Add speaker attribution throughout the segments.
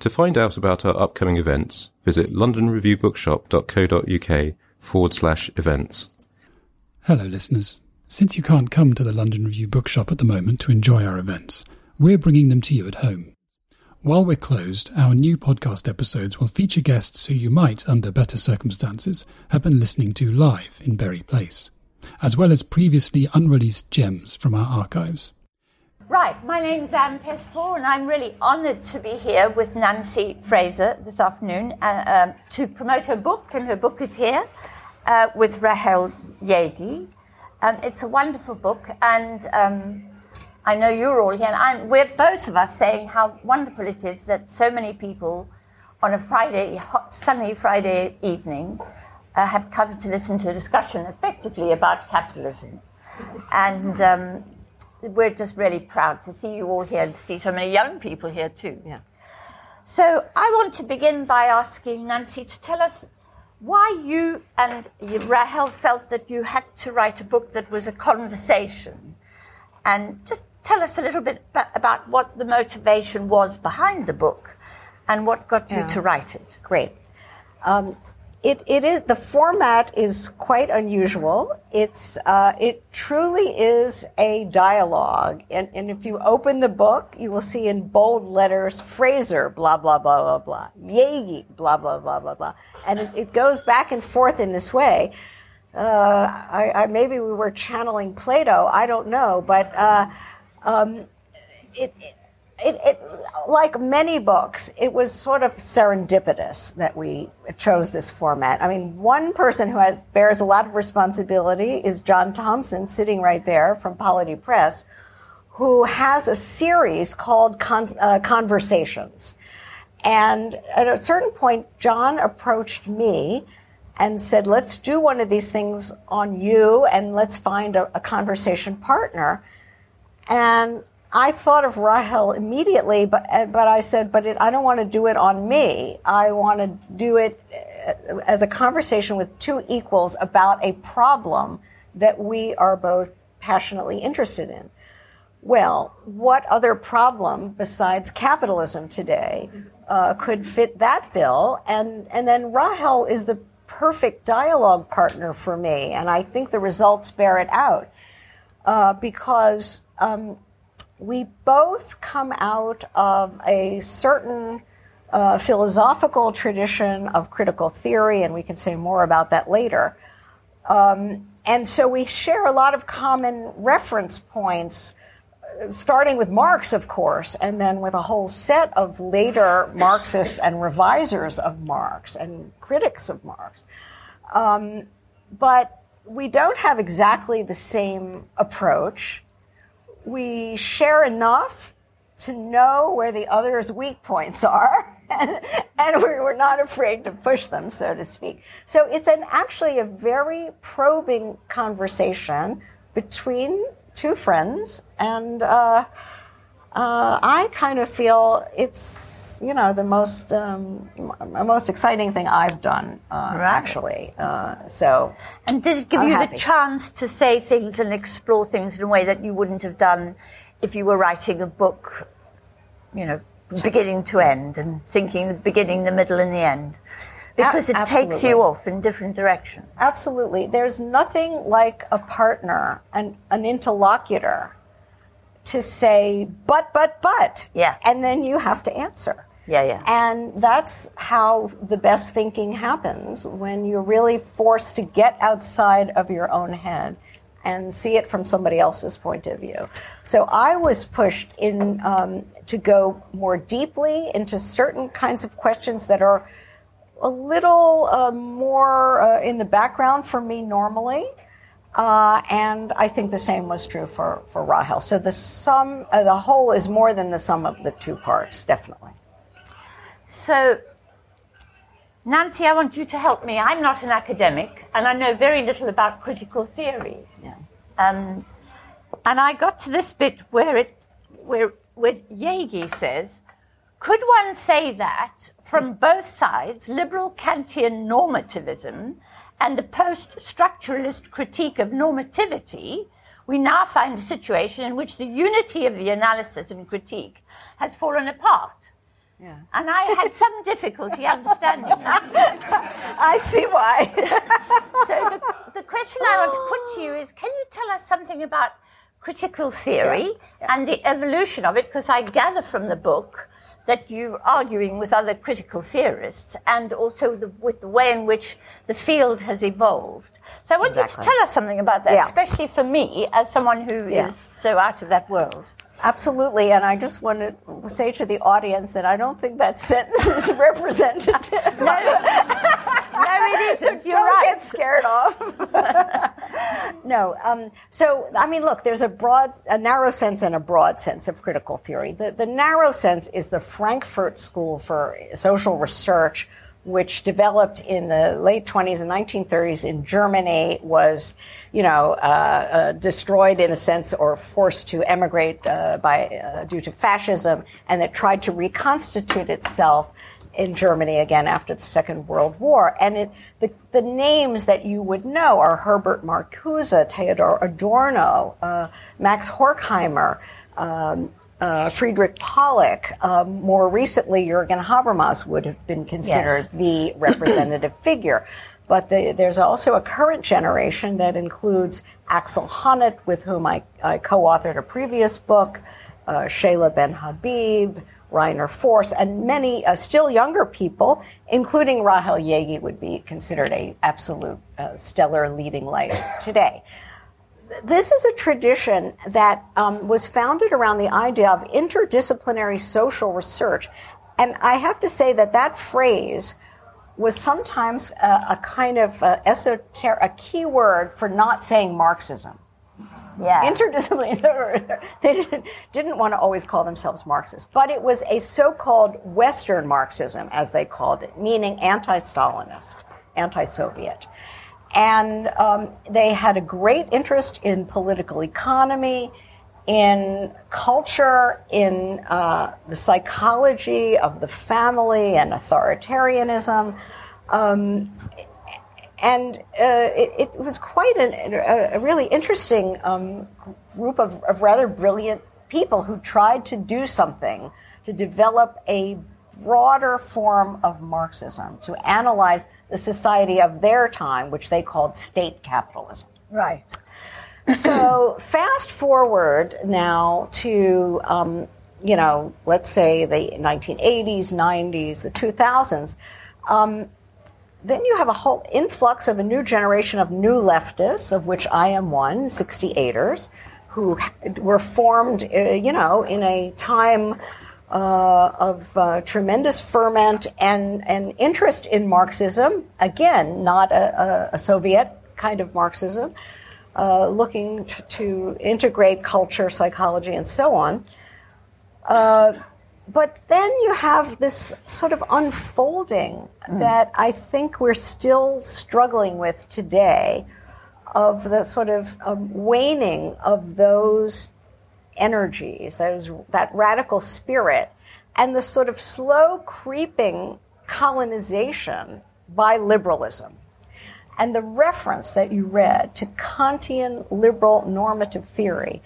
Speaker 1: To find out about our upcoming events, visit londonreviewbookshop.co.uk forward slash events.
Speaker 2: Hello, listeners. Since you can't come to the London Review Bookshop at the moment to enjoy our events, we're bringing them to you at home. While we're closed, our new podcast episodes will feature guests who you might, under better circumstances, have been listening to live in Bury Place, as well as previously unreleased gems from our archives.
Speaker 3: Right, my name's Ann Pettifor, and I'm really honoured to be here with Nancy Fraser this afternoon uh, um, to promote her book, and her book is here uh, with Rahel Jaeggi. Um, it's a wonderful book, and um, I know you're all here, and I'm, we're both of us saying how wonderful it is that so many people on a Friday, hot, sunny Friday evening, uh, have come to listen to a discussion effectively about capitalism. And um, we're just really proud to see you all here and to see so many young people here too. Yeah. So I want to begin by asking Nancy to tell us why you and Rahel felt that you had to write a book that was a conversation. And just tell us a little bit about what the motivation was behind the book and what got you yeah. to write it.
Speaker 4: Great. Um, it, it is the format is quite unusual. It's uh, it truly is a dialogue, and, and if you open the book, you will see in bold letters Fraser blah blah blah blah blah Jaeggi blah blah blah blah blah, and it, it goes back and forth in this way. Uh, I, I, maybe we were channeling Plato. I don't know, but. Uh, um, it, it, it, like many books, it was sort of serendipitous that we chose this format. I mean, one person who has bears a lot of responsibility is John Thompson, sitting right there from Polity Press, who has a series called Con- uh, Conversations. And at a certain point, John approached me and said, "Let's do one of these things on you, and let's find a, a conversation partner." And I thought of Rahel immediately, but but I said, but it, I don't want to do it on me. I want to do it uh, as a conversation with two equals about a problem that we are both passionately interested in. Well, what other problem besides capitalism today uh, could fit that bill? And and then Rahel is the perfect dialogue partner for me, and I think the results bear it out uh, because um, we both come out of a certain uh, philosophical tradition of critical theory, and we can say more about that later. Um, and so we share a lot of common reference points, starting with Marx, of course, and then with a whole set of later Marxists and revisers of Marx and critics of Marx. Um, but we don't have exactly the same approach we share enough to know where the other's weak points are, and, and we're, we're, not afraid to push them, so to speak. So it's an actually a very probing conversation between two friends, and uh, uh, I kind of feel it's you know the most um, most exciting thing I've done uh, right. actually. Uh, so,
Speaker 3: and did it give I'm you happy. the chance to say things and explore things in a way that you wouldn't have done if you were writing a book you know, beginning to end and thinking the beginning, the middle, and the end. Because it takes you off in different directions.
Speaker 4: Absolutely. There's nothing like a partner and an interlocutor to say, but, but, but.
Speaker 3: Yeah.
Speaker 4: And then you have to answer.
Speaker 3: Yeah, yeah.
Speaker 4: And that's how the best thinking happens when you're really forced to get outside of your own head and see it from somebody else's point of view. So I was pushed in um, to go more deeply into certain kinds of questions that are a little uh, more uh, in the background for me normally. Uh, and I think the same was true for, for Rahel. So the sum, uh, the whole is more than the sum of the two parts, definitely.
Speaker 3: So, Nancy, I want you to help me. I'm not an academic, and I know very little about critical theory.
Speaker 4: Yeah.
Speaker 3: Um, and I got to this bit where it, where, where Jaeggi says, could one say that from both sides, liberal Kantian normativism and the post-structuralist critique of normativity, we now find a situation in which the unity of the analysis and critique has fallen apart.
Speaker 4: Yeah.
Speaker 3: And I had some difficulty understanding that.
Speaker 4: I see why.
Speaker 3: So the, the question I want to put to you is, can you tell us something about critical theory and the evolution of it? Because I gather from the book that you're arguing with other critical theorists and also the, with the way in which the field has evolved. So I want you to tell us something about that,
Speaker 4: Yeah.
Speaker 3: especially for me as someone who is
Speaker 4: Yeah.
Speaker 3: so out of that world.
Speaker 4: Absolutely, and I just want to say to the audience that I don't think that sentence is representative.
Speaker 3: It isn't. You're
Speaker 4: don't
Speaker 3: right.
Speaker 4: get scared off. no, um, so I mean, look, there's a broad, a narrow sense and a broad sense of critical theory. The, the narrow sense is the Frankfurt School for Social Research, which developed in the late 20s and 1930s in Germany, was, you know, uh, uh, destroyed in a sense or forced to emigrate uh, by uh, due to fascism, and that tried to reconstitute itself in Germany again after the Second World War. And it, the, the names that you would know are Herbert Marcuse, Theodor Adorno, uh, Max Horkheimer, um, uh, Friedrich Pollock. Um, more recently, Jürgen Habermas would have been considered
Speaker 3: Yes.
Speaker 4: the representative figure. But the, there's also a current generation that includes Axel Honneth, with whom I, I co-authored a previous book, uh, Seyla Benhabib, Rainer Forst, and many uh, still younger people, including Rahel Jaeggi, would be considered a absolute uh, stellar leading light today. This is a tradition that um, was founded around the idea of interdisciplinary social research, and I have to say that that phrase was sometimes a, a kind of uh, esoteric, a key word for not saying Marxism
Speaker 3: Yeah.
Speaker 4: interdisciplinary. they didn't, didn't want to always call themselves Marxists, but it was a so-called Western Marxism, as they called it, meaning anti-Stalinist, anti-Soviet. And um, they had a great interest in political economy, in culture, in uh, the psychology of the family and authoritarianism. Um, and uh, it, it was quite an, a, a really interesting um, group of, of rather brilliant people who tried to do something to develop a broader form of Marxism, to analyze the society of their time, which they called state capitalism.
Speaker 3: Right.
Speaker 4: So fast forward now to, um, you know, let's say the 1980s, 90s, the 2000s. Um, then you have a whole influx of a new generation of new leftists, of which I am one, 68ers, who were formed, uh, you know, in a time uh, of uh, tremendous ferment and, and interest in Marxism. Again, not a, a, Soviet kind of Marxism, uh, looking to, to integrate culture, psychology, and so on. But then you have this sort of unfolding that I think we're still struggling with today of the sort of um, waning of those energies, those, that radical spirit, and the sort of slow creeping colonization by liberalism. And the reference that you read to Kantian liberal normative theory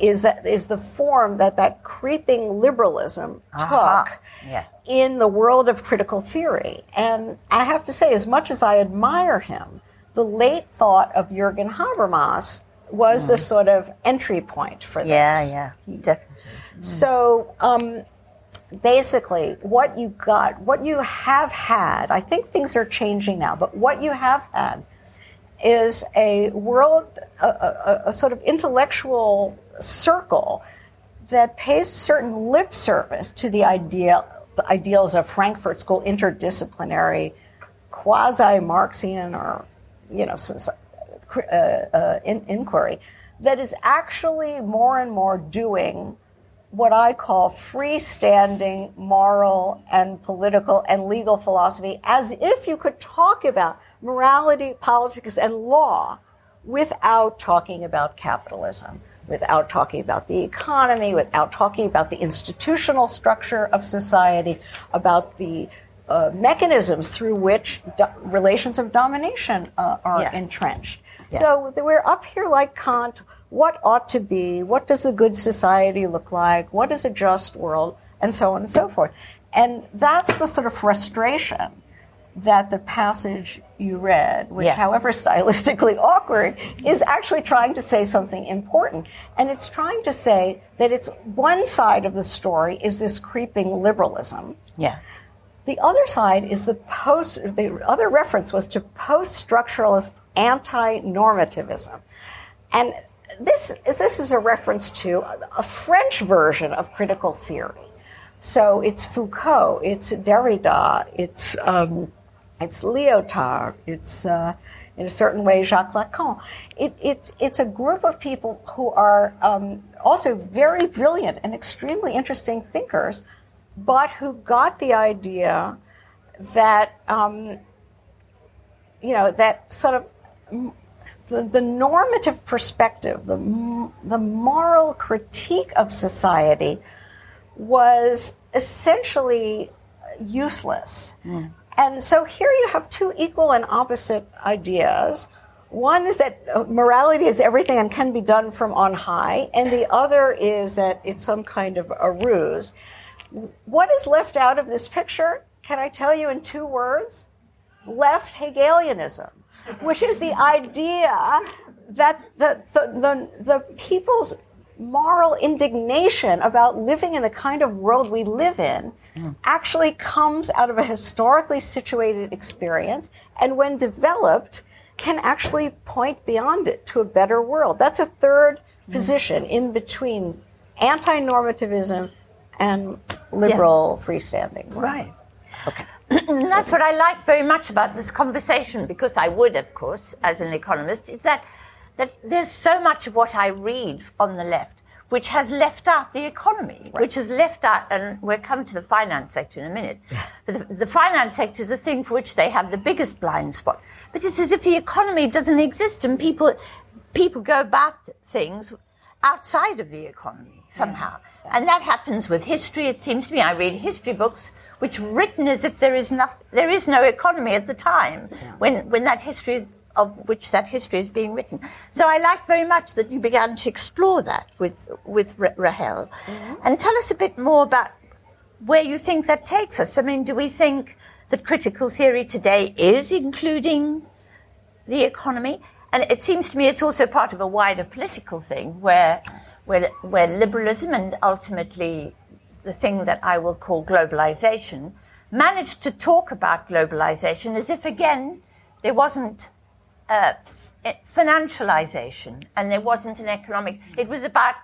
Speaker 4: is that is the form that that creeping liberalism
Speaker 3: Aha.
Speaker 4: took
Speaker 3: Yeah.
Speaker 4: in the world of critical theory. And I have to say, as much as I admire him, the late thought of Jürgen Habermas was the mm-hmm. sort of entry point for this.
Speaker 3: Yeah, yeah, definitely. Mm-hmm.
Speaker 4: So um, basically, what you got, what you have had, I think things are changing now, but what you have had is a world, a, a, a sort of intellectual circle that pays certain lip service to the idea, the ideals of Frankfurt School interdisciplinary, quasi Marxian or, you know, uh, uh, in, inquiry that is actually more and more doing what I call freestanding moral and political and legal philosophy as if you could talk about morality, politics, and law without talking about capitalism, without talking about the economy, without talking about the institutional structure of society, about the uh, mechanisms through which do- relations of domination uh, are
Speaker 3: Yeah.
Speaker 4: entrenched.
Speaker 3: Yeah.
Speaker 4: So we're up here like Kant. What ought to be? What does a good society look like? What is a just world? And so on and so forth. And that's the sort of frustration that the passage you read, which,
Speaker 3: Yeah.
Speaker 4: however stylistically awkward, is actually trying to say something important. And it's trying to say that it's one side of the story is this creeping liberalism.
Speaker 3: Yeah.
Speaker 4: The other side is the post, the other reference was to post structuralist anti normativism. And this is, this is a reference to a French version of critical theory. So it's Foucault, it's Derrida, it's, um, it's Lyotard, it's uh, in a certain way Jacques Lacan. It, it's, it's a group of people who are um, also very brilliant and extremely interesting thinkers, but who got the idea that um, you know that sort of mm, the, the normative perspective, the the moral critique of society was essentially useless. And so here you have two equal and opposite ideas. One is that uh, morality is everything and can be done from on high, and the other is that it's some kind of a ruse. What is left out of this picture? Can I tell you in two words? Left Hegelianism, which is the idea that the, the, the, the people's moral indignation about living in the kind of world we live in actually comes out of a historically situated experience and when developed can actually point beyond it to a better world. That's a third hmm. position in between anti-normativism and liberal freestanding.
Speaker 3: Right.
Speaker 4: Okay.
Speaker 3: And that's what I like very much about this conversation, because I would, of course, as an economist, is that, that there's so much of what I read on the left which has left out the economy, which has left out, and we'll come to the finance sector in a minute. But the, the finance sector is the thing for which they have the biggest blind spot. But it's as if the economy doesn't exist and people, people go about things outside of the economy somehow. And that happens with history. It seems to me I read history books which written as if there is no, there is no economy at the time when, when that history is, of which that history is being written. So I like very much that you began to explore that with with Ra- Rahel, mm-hmm. and tell us a bit more about where you think that takes us. I mean, do we think that critical theory today is including the economy? And it seems to me it's also part of a wider political thing where, where, where liberalism and ultimately the thing that I will call globalization managed to talk about globalization as if, again, there wasn't uh, financialization and there wasn't an economic. It was about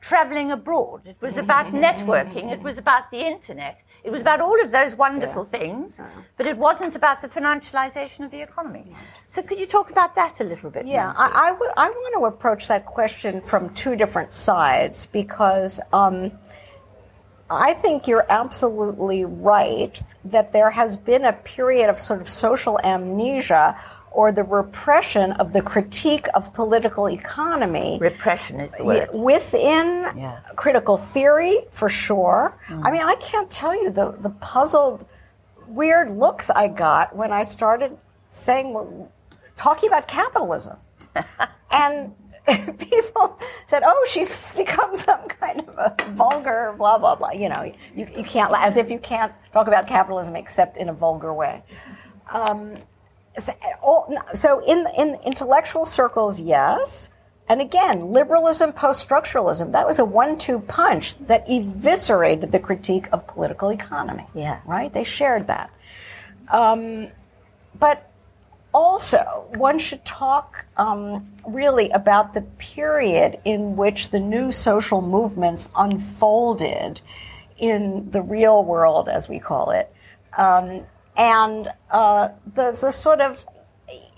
Speaker 3: traveling abroad. It was about networking. It was about the internet. It was about all of those wonderful things, but it wasn't about the financialization of the economy. So, could you talk about that a little bit?
Speaker 4: Yeah, I, I would. I want to approach that question from two different sides because um, I think you're absolutely right that there has been a period of sort of social amnesia or the repression of the critique of political economy
Speaker 3: Repression is the word.
Speaker 4: within
Speaker 3: Yeah.
Speaker 4: critical theory for sure. I mean, I can't tell you the, the puzzled, weird looks I got when I started saying, talking about capitalism. and people said, "Oh, she's become some kind of a vulgar blah blah blah." You know, you, you can't as if you can't talk about capitalism except in a vulgar way. Um, so, in in intellectual circles, yes. And again, liberalism, post structuralism, that was a one two punch that eviscerated the critique of political economy.
Speaker 3: Yeah.
Speaker 4: Right? They shared that. Um, but also, one should talk um, really about the period in which the new social movements unfolded in the real world, as we call it, um, and uh, the, the sort of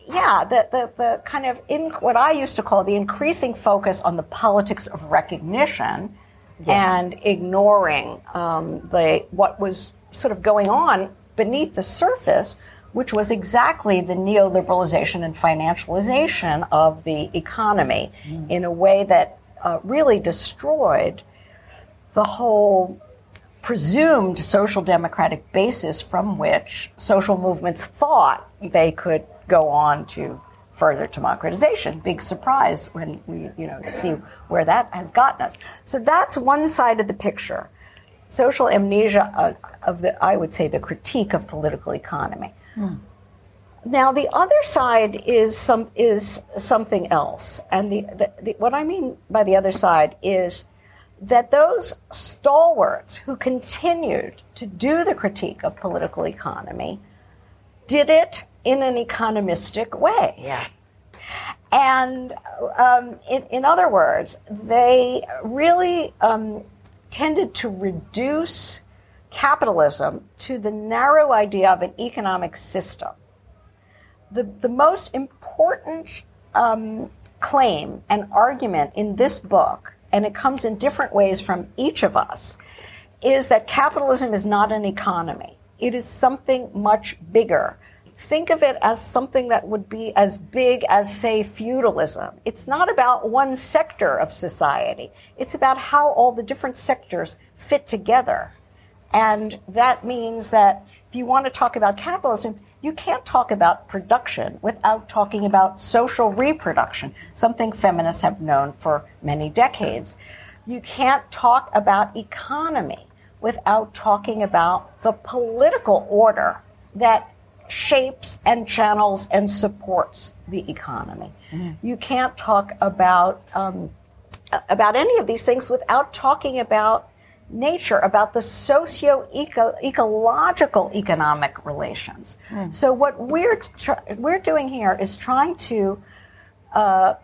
Speaker 4: yeah, the, the, the kind of in, what I used to call the increasing focus on the politics of recognition yes. and ignoring um, the what was sort of going on beneath the surface, which was exactly the neoliberalization and financialization of the economy mm. in a way that uh, really destroyed the whole presumed social democratic basis from which social movements thought they could go on to further democratization. Big surprise when we, you know, see where that has gotten us. So that's one side of the picture. Social amnesia of, of the, I would say, the critique of political economy. Hmm. Now, the other side is some is something else, and the, the, the, what I mean by the other side is that those stalwarts who continued to do the critique of political economy did it in an economistic way.
Speaker 3: Yeah.
Speaker 4: And um, in, in, other words, they really um, tended to reduce capitalism to the narrow idea of an economic system. The, the most important um, claim and argument in this book, and it comes in different ways from each of us, is that capitalism is not an economy. It is something much bigger think of it as something that would be as big as, say, feudalism. It's not about one sector of society. It's about how all the different sectors fit together. And that means that if you want to talk about capitalism, you can't talk about production without talking about social reproduction, something feminists have known for many decades. You can't talk about economy without talking about the political order that shapes and channels and supports the economy. Mm. You can't talk about um, about any of these things without talking about nature, about the socio ecological economic relations. Mm. So what we're tr- we're doing here is trying to, uh,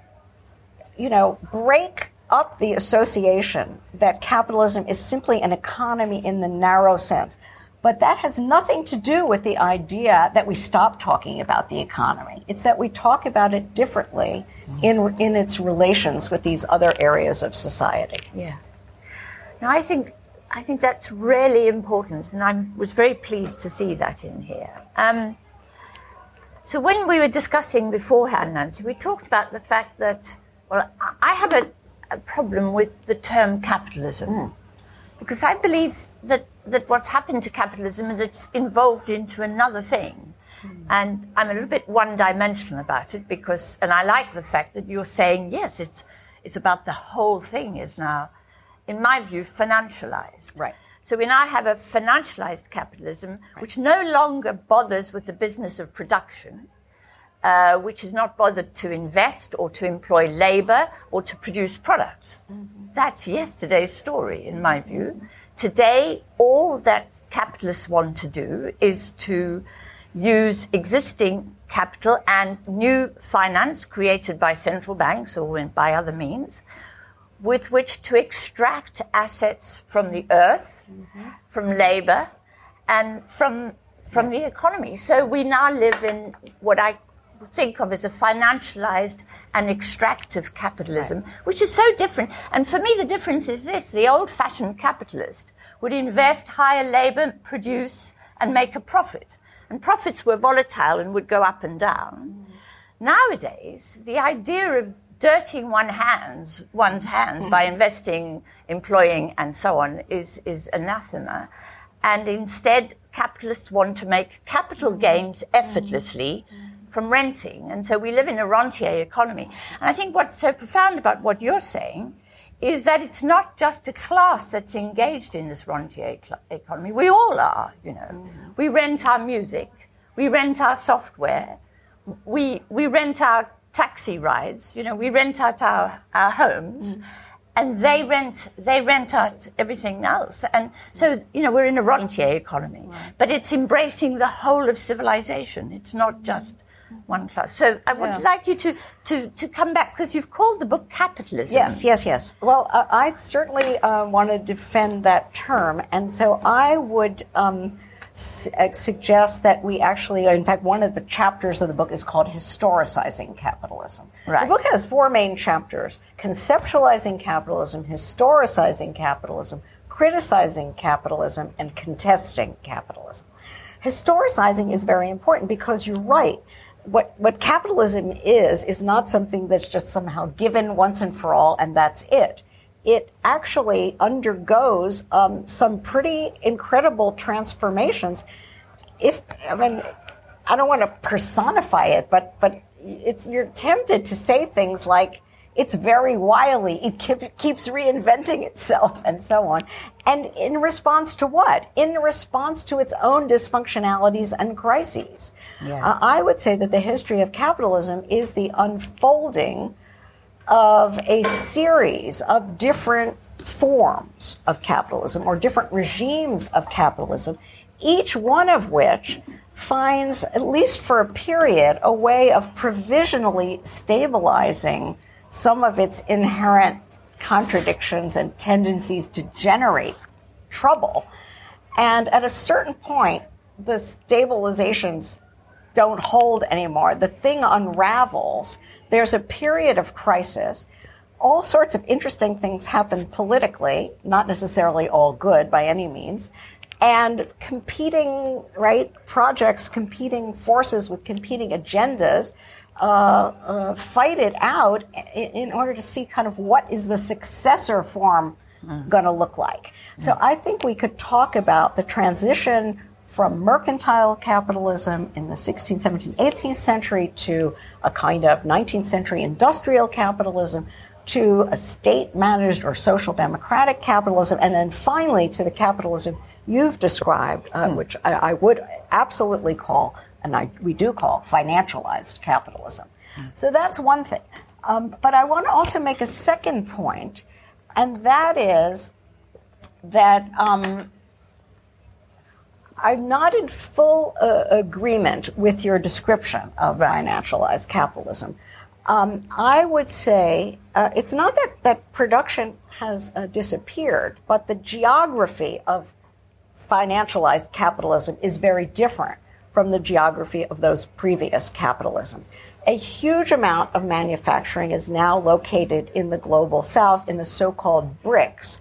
Speaker 4: you know, break up the association that capitalism is simply an economy in the narrow sense. But that has nothing to do with the idea that we stop talking about the economy. It's that we talk about it differently in, in its relations with these other areas of society.
Speaker 3: Yeah. Now, I think, I think that's really important, and I was very pleased to see that in here. Um, so, when we were discussing beforehand, Nancy, we talked about the fact that, well, I have a, a problem with the term capitalism mm. because I believe that that what's happened to capitalism is it's evolved into another thing. Mm. And I'm a little bit one dimensional about it because, and I like the fact that you're saying, yes, it's, it's about the whole thing is now, in my view, financialized.
Speaker 4: Right.
Speaker 3: So we now have a financialized capitalism right. which no longer bothers with the business of production, uh, which is not bothered to invest or to employ labor or to produce products. Mm-hmm. That's yesterday's story, in my view. Today, all that capitalists want to do is to use existing capital and new finance created by central banks or by other means with which to extract assets from the earth, mm-hmm. from labor, and from, from the economy. So we now live in what I think of as a financialized and extractive capitalism, right. which is so different. And for me, the difference is this the old fashioned capitalist would invest, hire labor, produce, and make a profit. And profits were volatile and would go up and down. Mm. Nowadays, the idea of dirtying one hands, one's hands by mm-hmm. investing, employing, and so on is, is anathema. And instead, capitalists want to make capital gains effortlessly from renting. And so we live in a rentier economy. And I think what's so profound about what you're saying is that it's not just a class that's engaged in this rentier cl- economy. We all are, you know. Mm-hmm. We rent our music, we rent our software, we, we rent our taxi rides, you know, we rent out our, our homes. Mm-hmm and they rent they rent out everything else. And so you know we're in a rentier economy right. but it's embracing the whole of civilization. It's not just one class. So i would yeah. like you to, to to come back because you've called the book capitalism.
Speaker 4: Yes yes yes. Well uh, i certainly uh, want to defend that term. And so i would um, Uh, suggests that we actually, in fact, one of the chapters of the book is called Historicizing Capitalism. Right. The book has four main chapters conceptualizing capitalism, historicizing capitalism, criticizing capitalism, and contesting capitalism. Historicizing is very important because you're right. What, what capitalism is, is not something that's just somehow given once and for all and that's it it actually undergoes um, some pretty incredible transformations. If I mean, I don't want to personify it, but but it's you're tempted to say things like it's very wily, it keep, keeps reinventing itself, and so on. And in response to what? In response to its own dysfunctionalities and crises. Yeah. Uh, I would say that the history of capitalism is the unfolding of a series of different forms of capitalism or different regimes of capitalism, each one of which finds, at least for a period, a way of provisionally stabilizing some of its inherent contradictions and tendencies to generate trouble. And at a certain point, the stabilizations don't hold anymore. The thing unravels there's a period of crisis. All sorts of interesting things happen politically, not necessarily all good by any means. And competing, right, projects, competing forces with competing agendas uh, uh, fight it out in, in, order to see kind of what is the successor form mm. going to look like. So I think we could talk about the transition from mercantile capitalism in the 16th, 17th, 18th century to a kind of 19th century industrial capitalism to a state managed or social democratic capitalism, and then finally to the capitalism you've described, uh, hmm. which I, I, would absolutely call, and I, we do call, financialized capitalism. Hmm. So that's one thing. Um, but I want to also make a second point, and that is that um, I'm not in full uh, agreement with your description of financialized capitalism. Um, I would say uh, it's not that, that production has uh, disappeared, but the geography of financialized capitalism is very different from the geography of those previous capitalism. A huge amount of manufacturing is now located in the global south in the so-called BRICS.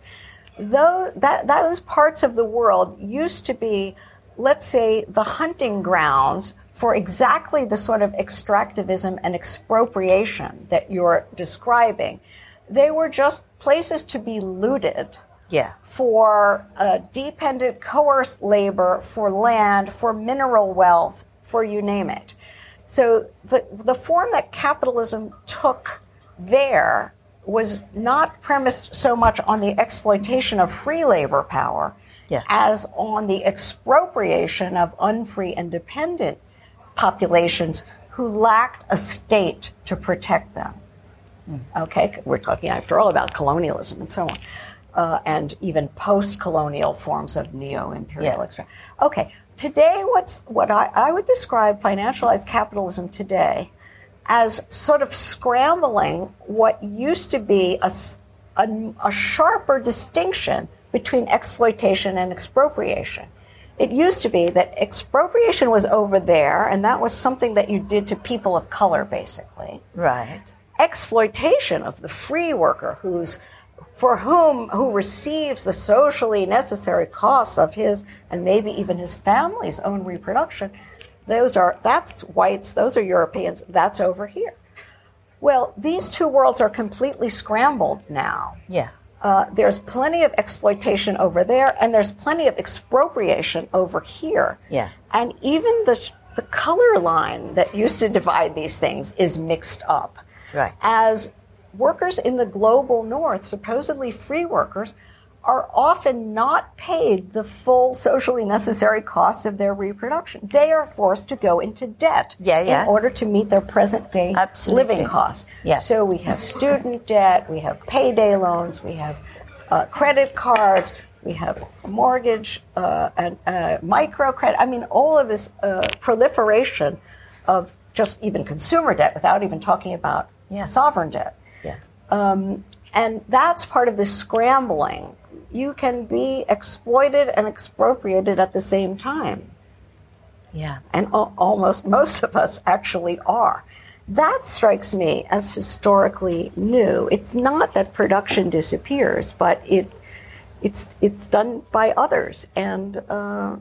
Speaker 4: Though that, those parts of the world used to be let's say, the hunting grounds for exactly the sort of extractivism and expropriation that you're describing. They were just places to be looted.
Speaker 3: Yeah.
Speaker 4: For uh, dependent coerced labor, for land, for mineral wealth, for you name it. So the, the form that capitalism took there was not premised so much on the exploitation of free labor power yeah. as on the expropriation of unfree and dependent populations who lacked a state to protect them. Mm. Okay, we're talking after all about colonialism and so on, uh, and even post-colonial forms of neo-imperial yeah. Okay, today, what's what I, I would describe financialized capitalism today as sort of scrambling what used to be a, a, a sharper distinction between exploitation and expropriation. It used to be that expropriation was over there, and that was something that you did to people of color, basically.
Speaker 3: Right.
Speaker 4: Exploitation of the free worker, who's for whom who receives the socially necessary costs of his and maybe even his family's own reproduction. Those are that's whites, those are Europeans, that's over here. Well, these two worlds are completely scrambled now.
Speaker 3: Yeah.
Speaker 4: Uh, there's plenty of exploitation over there, and there's plenty of expropriation over here.
Speaker 3: Yeah.
Speaker 4: And even the the color line that used to divide these things is mixed up.
Speaker 3: Right.
Speaker 4: As workers in the global north, supposedly free workers, are often not paid the full socially necessary costs of their reproduction. They are forced to go into debt
Speaker 3: Yeah, yeah.
Speaker 4: in order to meet their present day
Speaker 3: Absolutely.
Speaker 4: living costs.
Speaker 3: Yeah.
Speaker 4: So we have student debt, we have payday loans, we have uh, credit cards, we have mortgage uh, and uh, microcredit. I mean, all of this uh, proliferation of just even consumer debt without even talking about
Speaker 3: Yeah.
Speaker 4: sovereign debt.
Speaker 3: Yeah.
Speaker 4: Um, and that's part of the scrambling. You can be exploited and expropriated at the same time.
Speaker 3: Yeah.
Speaker 4: And al- almost most of us actually are. That strikes me as historically new. It's not that production disappears, but it it's it's done by others, and uh,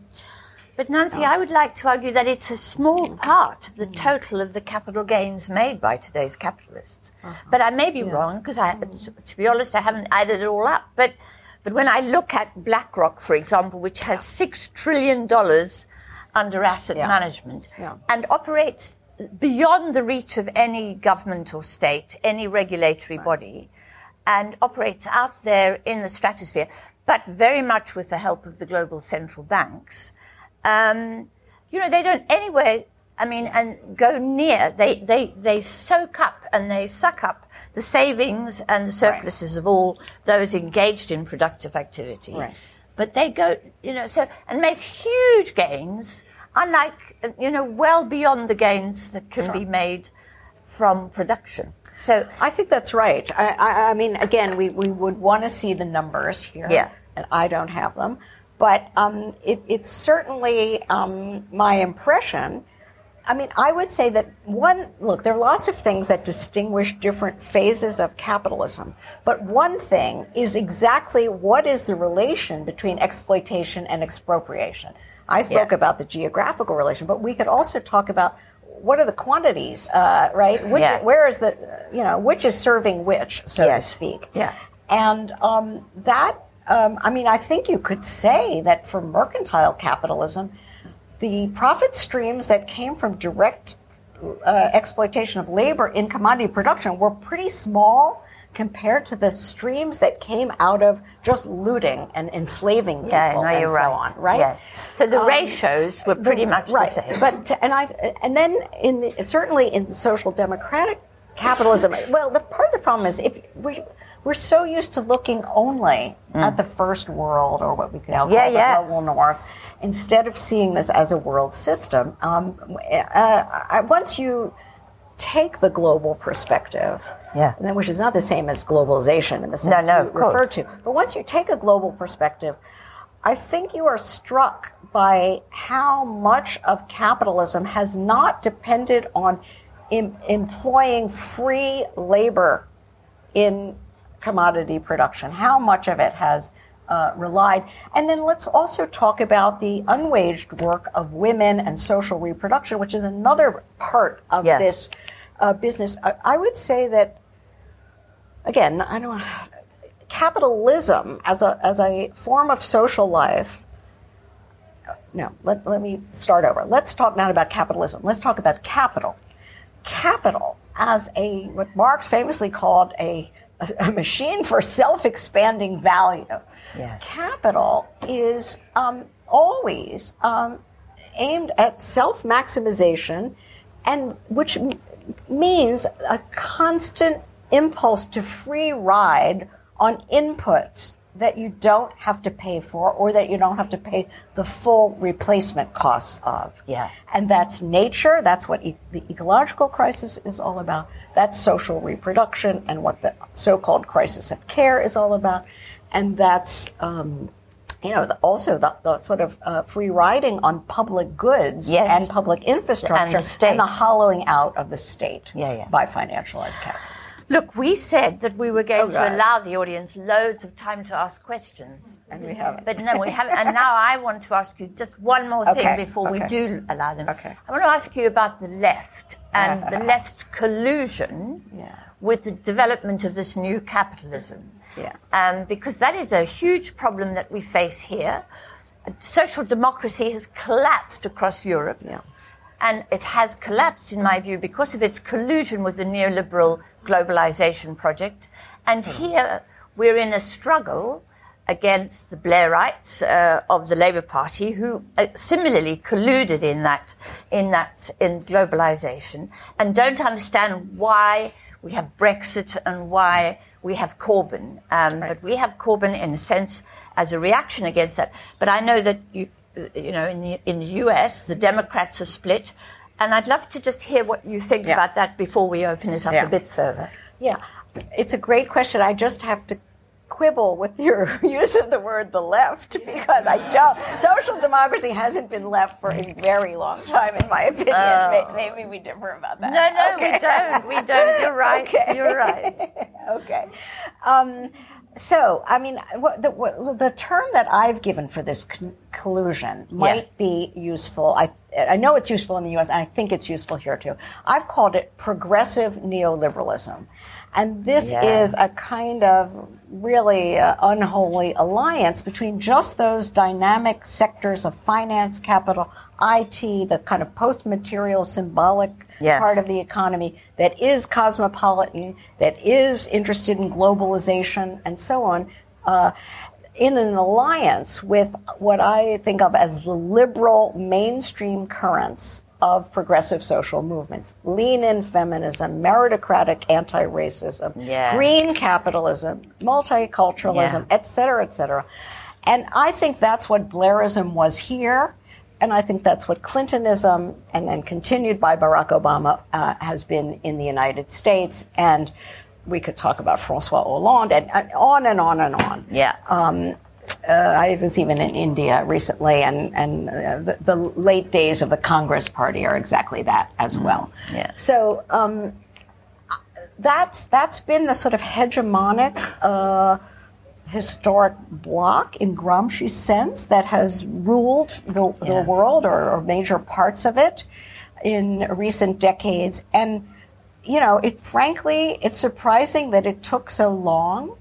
Speaker 3: But Nancy, I would like to argue that it's a small part of the total of the capital gains made by today's capitalists. But I may be wrong because I, to be honest, I haven't added it all up. But but when I look at BlackRock, for example, which has six trillion dollars under asset
Speaker 4: Yeah.
Speaker 3: management
Speaker 4: Yeah.
Speaker 3: and operates beyond the reach of any government or state, any regulatory body, and operates out there in the stratosphere, but very much with the help of the global central banks. Um, you know, they don't anywhere, I mean, and go near. They, they, they soak up and they suck up the savings and the surpluses of all those engaged in productive activity.
Speaker 4: Right.
Speaker 3: But they go, you know, so, and make huge gains, unlike, you know, well beyond the gains that can be made from production. So,
Speaker 4: I think that's right. I, I, I mean, again, we, we would want to see the numbers here,
Speaker 3: Yeah.
Speaker 4: and I don't have them. But um, it, it's certainly um, my impression. I mean, I would say that one look, there are lots of things that distinguish different phases of capitalism. But one thing is exactly what is the relation between exploitation and expropriation. I spoke
Speaker 3: Yeah.
Speaker 4: about the geographical relation, but we could also talk about what are the quantities, uh, right? Which,
Speaker 3: Yeah.
Speaker 4: Where is the, you know, which is serving which, so
Speaker 3: Yes.
Speaker 4: to speak.
Speaker 3: Yeah.
Speaker 4: And um, that, um, I mean, I think you could say that for mercantile capitalism, the profit streams that came from direct uh, exploitation of labor in commodity production were pretty small compared to the streams that came out of just looting and enslaving people
Speaker 3: yeah, no,
Speaker 4: and so
Speaker 3: right.
Speaker 4: on, right?
Speaker 3: Yeah. So the
Speaker 4: Um,
Speaker 3: ratios were pretty much
Speaker 4: right.
Speaker 3: the same.
Speaker 4: But and I and then in the, certainly in social democratic capitalism, well, the part of the problem is if we we're so used to looking only at the first world or what we could now call
Speaker 3: Mm. Yeah,
Speaker 4: the
Speaker 3: yeah.
Speaker 4: global north, instead of seeing this as a world system. Um, uh, once you take the global perspective,
Speaker 3: Yeah.
Speaker 4: and then- which is not the same as globalization in the sense
Speaker 3: no,
Speaker 4: you
Speaker 3: of course.
Speaker 4: refer to, but once you take a global perspective, I think you are struck by how much of capitalism has not depended on em- employing free labor in commodity production, how much of it has uh, relied. And then let's also talk about the unwaged work of women and social reproduction, which is another part of
Speaker 3: Yeah.
Speaker 4: this uh, business. I, I would say that, again, I don't capitalism as a, as a form of social life. No, let, let me start over. Let's talk not about capitalism. Let's talk about capital. Capital as a, what Marx famously called a, a, a machine for self expanding value.
Speaker 3: Yeah.
Speaker 4: Capital is um, always um, aimed at self maximization, and which m- means a constant impulse to free ride on inputs that you don't have to pay for or that you don't have to pay the full replacement costs of.
Speaker 3: Yeah.
Speaker 4: And that's nature, that's what e- the ecological crisis is all about, that's social reproduction and what the so called crisis of care is all about. And that's, um, you know, the, also the, the sort of uh, free riding on public goods
Speaker 3: Yes.
Speaker 4: and public infrastructure
Speaker 3: And the
Speaker 4: and the hollowing out of the state
Speaker 3: Yeah, yeah.
Speaker 4: by financialized capitalism.
Speaker 3: Look, we said that we were going
Speaker 4: Oh,
Speaker 3: to
Speaker 4: God.
Speaker 3: allow the audience loads of time to ask questions.
Speaker 4: And we haven't.
Speaker 3: But no, we haven't. And now I want to ask you just one more thing
Speaker 4: Okay,
Speaker 3: before we do allow them.
Speaker 4: Okay.
Speaker 3: I want to ask you about the left and the left's collusion
Speaker 4: Yeah.
Speaker 3: with the development of this new capitalism.
Speaker 4: Yeah.
Speaker 3: Um, because that is a huge problem that we face here. Social democracy has collapsed across Europe.
Speaker 4: Yeah.
Speaker 3: And it has collapsed, in my view, because of its collusion with the neoliberal globalization project. And here we're in a struggle against the Blairites uh, of the Labour Party, who uh, similarly colluded in that, in that, in globalization, and don't understand why we have Brexit and why we have Corbyn. Um, right. But we have Corbyn in a sense as a reaction against that. But I know that you, you know, in the in the U.S., the Democrats are split, and I'd love to just hear what you think yeah. about that before we open it up yeah. a bit further.
Speaker 4: Yeah, it's a great question. I just have to quibble with your use of the word the left because I don't. Social democracy hasn't been left for a very long time, in my opinion. Oh. Maybe we differ about that.
Speaker 3: No, no, okay. we don't. We don't. You're right. Okay. You're right.
Speaker 4: okay. Um, so, I mean, the, the, term that I've given for this con- collusion might yeah. be useful. I, I know it's useful in the U.S., and I think it's useful here too. I've called it progressive neoliberalism. And this yeah. is a kind of really uh, unholy alliance between just those dynamic sectors of finance, capital, IT, the kind of post material symbolic yeah. part of the economy that is cosmopolitan, that is interested in globalization, and so on. Uh, in an alliance with what I think of as the liberal mainstream currents of progressive social movements. Lean in feminism, meritocratic anti-racism, yeah. green capitalism, multiculturalism, yeah. et cetera, et cetera. And I think that's what Blairism was here. And I think that's what Clintonism, and then continued by Barack Obama, uh, has been in the United States. And we could talk about Francois Hollande and, and on and on and on.
Speaker 3: Yeah. Um,
Speaker 4: uh, I was even in India recently, and and uh, the, the, late days of the Congress Party are exactly that as mm. well.
Speaker 3: Yeah.
Speaker 4: So um, that's that's been the sort of hegemonic. Historic bloc in Gramsci's sense that has ruled the, yeah. the world or, or, major parts of it in recent decades. And, you know, it frankly, it's surprising that it took so long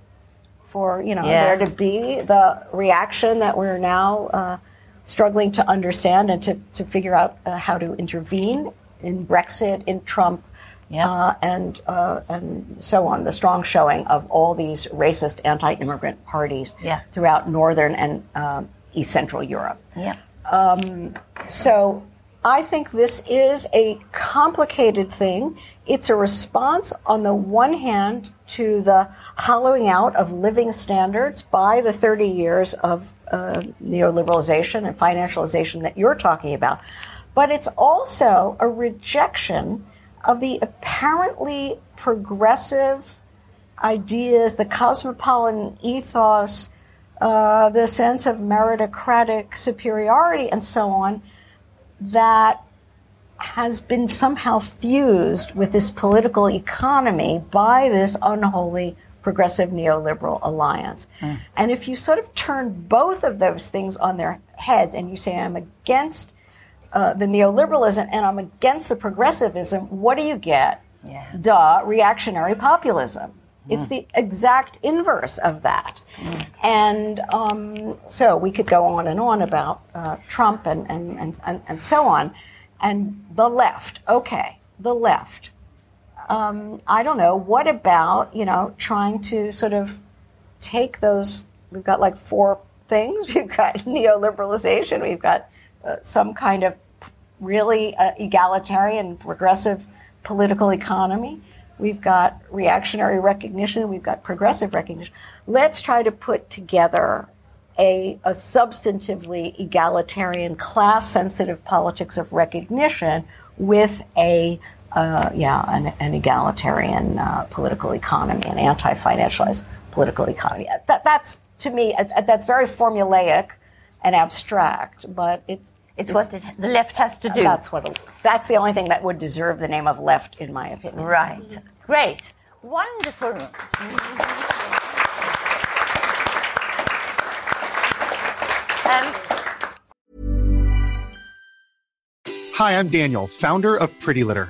Speaker 4: for you know yeah. there to be the reaction that we're now uh, struggling to understand and to, to figure out uh, how to intervene in Brexit, in Trump, yeah. uh, and uh, and so on. The strong showing of all these racist anti-immigrant parties
Speaker 3: yeah.
Speaker 4: throughout northern and um, east central Europe.
Speaker 3: Yeah.
Speaker 4: Um, so I think this is a complicated thing. It's a response, on the one hand, to the hollowing out of living standards by the 30 years of uh, neoliberalization and financialization that you're talking about. But it's also a rejection of the apparently progressive ideas, the cosmopolitan ethos, uh, the sense of meritocratic superiority, and so on, that has been somehow fused with this political economy by this unholy progressive neoliberal alliance. Mm. And if you sort of turn both of those things on their heads and you say, I'm against uh, the neoliberalism and I'm against the progressivism, what do you get? Yeah. Duh, reactionary populism. It's hmm. the exact inverse of that. Mm. And um, so we could go on and on about uh, Trump and, and, and, and, and so on and the left. Okay, the left. Um, I don't know. What about you know trying to sort of take those? We've got like four things. We've got neoliberalization. We've got uh, some kind of really uh, egalitarian, progressive political economy. We've got reactionary recognition. We've got progressive recognition. Let's try to put together a, a substantively egalitarian, class sensitive politics of recognition with a uh, yeah, an, an egalitarian uh, political economy, an anti-financialized political economy. That, that's to me, that's very formulaic and abstract, but it,
Speaker 3: it's, it's what the, the, left has to do.
Speaker 4: That's what. That's the only thing that would deserve the name of left, in my opinion.
Speaker 3: Right. Great. Wonderful.
Speaker 5: Um, Hi, I'm Daniel, founder of Pretty Litter.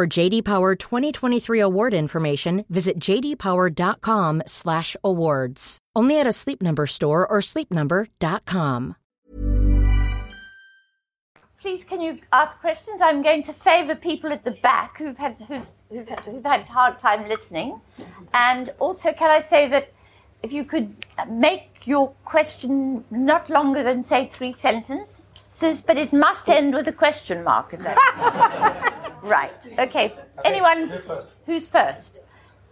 Speaker 6: For JD Power 2023 award information, visit jdpower.com/awards. Only at a Sleep Number store or sleepnumber.com.
Speaker 3: Please, can you ask questions? I'm going to favour people at the back who've had who've, who've, hard time listening, and also can I say that if you could make your question not longer than say three sentences, but it must end with a question mark. If that's right. Okay. Anyone who's first?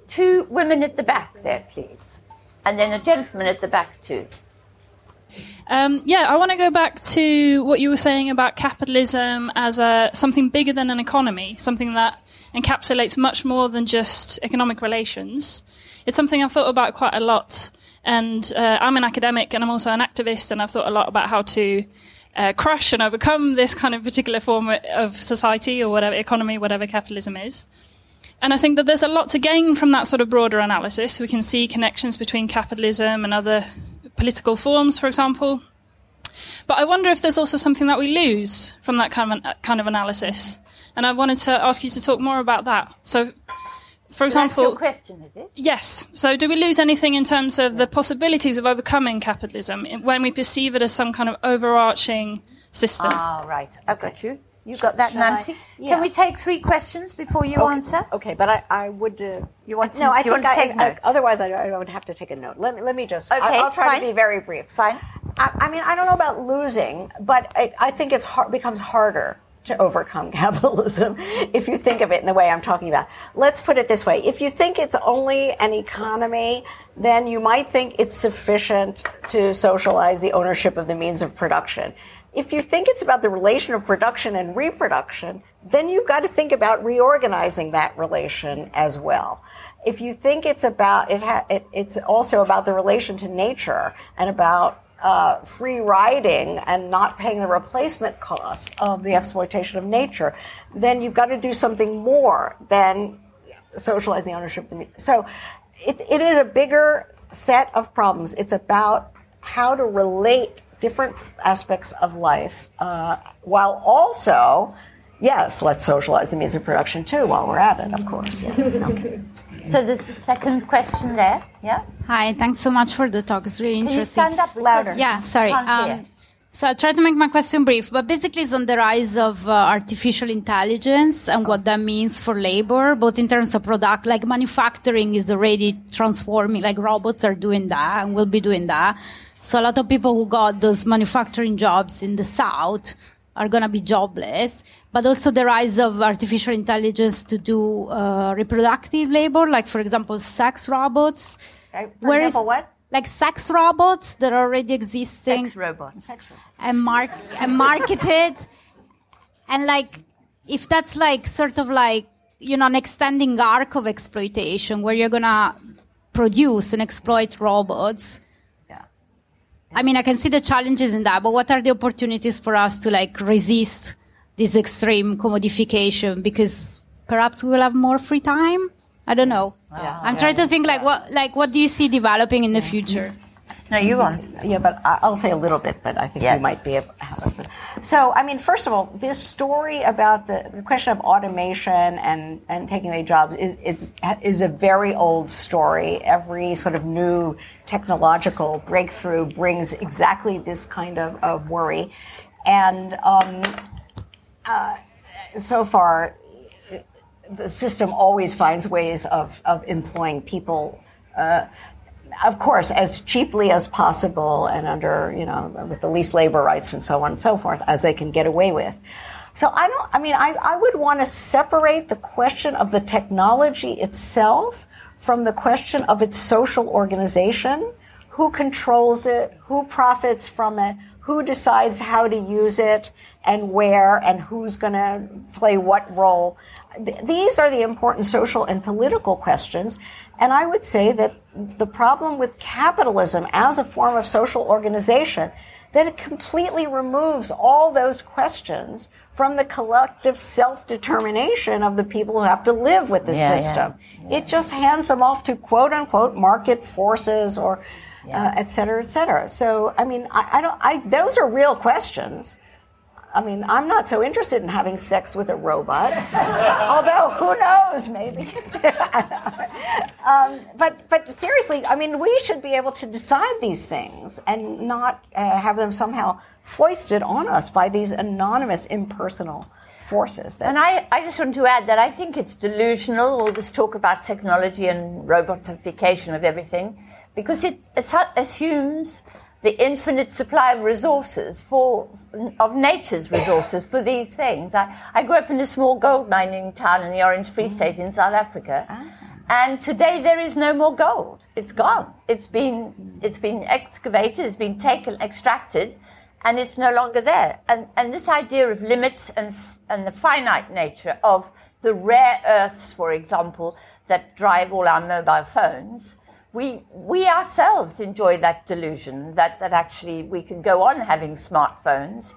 Speaker 3: Two women at the back there, please, and then a gentleman at the back too.
Speaker 7: Um, yeah, I want to go back to what you were saying about capitalism as a, something bigger than an economy, something that encapsulates much more than just economic relations. It's something I've thought about quite a lot. And uh, I'm an academic and I'm also an activist, and I've thought a lot about how to uh, crush and overcome this kind of particular form of society or whatever economy, whatever capitalism is. And I think that there's a lot to gain from that sort of broader analysis. We can see connections between capitalism and other political forms, for example. But I wonder if there's also something that we lose from that kind of, kind of analysis. And I wanted to ask you to talk more about that. So, for example,
Speaker 3: That's your question, is it?
Speaker 7: Yes. So, do we lose anything in terms of the possibilities of overcoming capitalism when we perceive it as some kind of overarching system?
Speaker 3: Ah, right. I've got you. You got that,
Speaker 4: Shall
Speaker 3: Nancy?
Speaker 4: Yeah.
Speaker 3: Can we take three questions before you
Speaker 4: Okay,
Speaker 3: answer?
Speaker 4: Okay, but I, I would. Uh,
Speaker 3: You want to-
Speaker 4: no, I
Speaker 3: do you
Speaker 4: think
Speaker 3: want to
Speaker 4: I,
Speaker 3: take
Speaker 4: I-
Speaker 3: notes?
Speaker 4: otherwise, I, I would have to take a note. Let me let me just. Okay, I,
Speaker 3: Okay,
Speaker 4: will try
Speaker 3: fine.
Speaker 4: to be very brief.
Speaker 3: Fine.
Speaker 4: I, I mean, I don't know about losing, but I, I think it's hard, becomes harder to overcome capitalism if you think of it in the way I'm talking about. Let's put it this way: if you think it's only an economy, then you might think it's sufficient to socialize the ownership of the means of production. If you think it's about the relation of production and reproduction, then you've got to think about reorganizing that relation as well. If you think it's about it, ha- it it's also about the relation to nature and about uh, free riding and not paying the replacement costs of the exploitation of nature, then you've got to do something more than socialize the ownership. So it, it is a bigger set of problems. It's about how to relate different aspects of life uh, while also, yes, let's socialize the means of production too while we're at it, of course. Yes. Okay.
Speaker 3: So there's the second question there. Yeah.
Speaker 8: Hi, thanks so much for the talk. It's really
Speaker 3: Can you
Speaker 8: interesting.
Speaker 3: stand up louder?
Speaker 8: Yeah, sorry. Um, so I'll try to make my question brief, but basically it's on the rise of uh, artificial intelligence and what that means for labor, both in terms of product, like manufacturing is already transforming, like robots are doing that and will be doing that. So a lot of people who got those manufacturing jobs in the South are going to be jobless. But also the rise of artificial intelligence to do uh, reproductive labor, like for example, sex robots.
Speaker 4: Okay, For
Speaker 8: Where is-
Speaker 4: example, what?
Speaker 8: like sex robots that are already existing
Speaker 3: Sex robots.
Speaker 8: and mark and marketed and like if that's like sort of like you know an extending arc of exploitation where you're gonna produce and exploit robots
Speaker 4: Yeah.
Speaker 8: i mean i can see the challenges in that but what are the opportunities for us to like resist this extreme commodification because perhaps we will have more free time i don't know i'm trying to think like what like what do you see developing in the future
Speaker 3: No, you answer.
Speaker 4: Yeah, but I- I'll say a little bit, but I think
Speaker 3: Yeah.
Speaker 4: you might be able to. So, I mean, first of all, this story about the, the question of automation and, and taking away jobs is, is, is a very old story. Every sort of new technological breakthrough brings exactly this kind of, of worry. And um, so far, the system always finds ways of, of employing people uh, of course, as cheaply as possible and under, you know, with the least labor rights and so on and so forth as they can get away with. So I don't, I mean, I, I would want to separate the question of the technology itself from the question of its social organization. Who controls it? Who profits from it? Who decides how to use it and where and who's going to play what role? Th- these are the important social and political questions. And I would say that the problem with capitalism as a form of social organization, that it completely removes all those questions from the collective self-determination of the people who have to live with the
Speaker 3: Yeah, yeah.
Speaker 4: system. It just hands them off to quote unquote market forces or uh, et cetera, et cetera. So, I mean, I, I don't, I, those are real questions. I mean, I'm not so interested in having sex with a robot, although who knows, maybe. um, but, but seriously, I mean, we should be able to decide these things and not uh, have them somehow foisted on us by these anonymous, impersonal forces. That,
Speaker 3: And I, I just want to add that I think it's delusional, all this talk about technology and robotification of everything, because it assumes the infinite supply of resources for of nature's resources for these things. I, I grew up in a small gold mining town in the Orange Free State in South Africa, ah. and today there is no more gold. It's gone. It's been it's been excavated. It's been taken, extracted, and it's no longer there. And and this idea of limits and and the finite nature of the rare earths, for example, that drive all our mobile phones we we ourselves enjoy that delusion that that actually we can go on having smartphones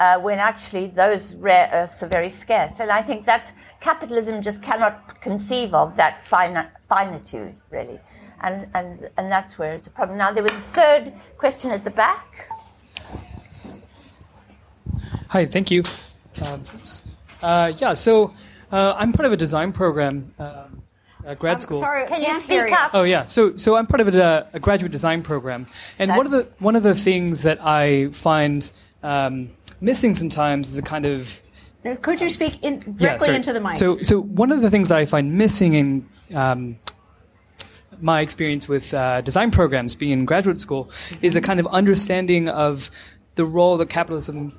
Speaker 3: uh, when actually those rare earths are very scarce. And I think that capitalism just cannot conceive of that fini- finitude really, and and and that's where it's a problem. Now there was a third question at the back.
Speaker 9: Hi, thank you. Um, uh, yeah, so uh, I'm part of a design program, um, uh, grad
Speaker 4: I'm
Speaker 9: school.
Speaker 4: sorry,
Speaker 3: Can you
Speaker 4: can't
Speaker 3: speak
Speaker 4: hear you.
Speaker 3: up?
Speaker 9: Oh yeah, so so I'm part of a, a graduate design program, and one of the one of the things that I find um, missing sometimes is a kind of
Speaker 4: Could you speak in, directly
Speaker 9: sorry.
Speaker 4: into the mic?
Speaker 9: So so one of the things I find missing in um, my experience with uh, design programs, being in graduate school, is a kind of understanding of the role that capitalism.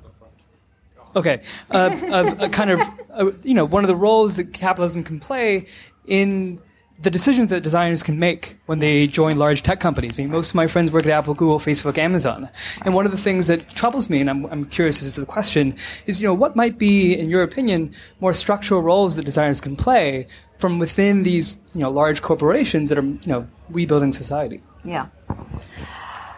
Speaker 9: Okay, uh, of a kind of uh, you know one of the roles that capitalism can play in the decisions that designers can make when they join large tech companies. I mean, most of my friends work at Apple, Google, Facebook, Amazon, and one of the things that troubles me, and I'm, I'm curious as to the question, is you know what might be, in your opinion, more structural roles that designers can play from within these you know large corporations that are you know rebuilding society.
Speaker 4: Yeah.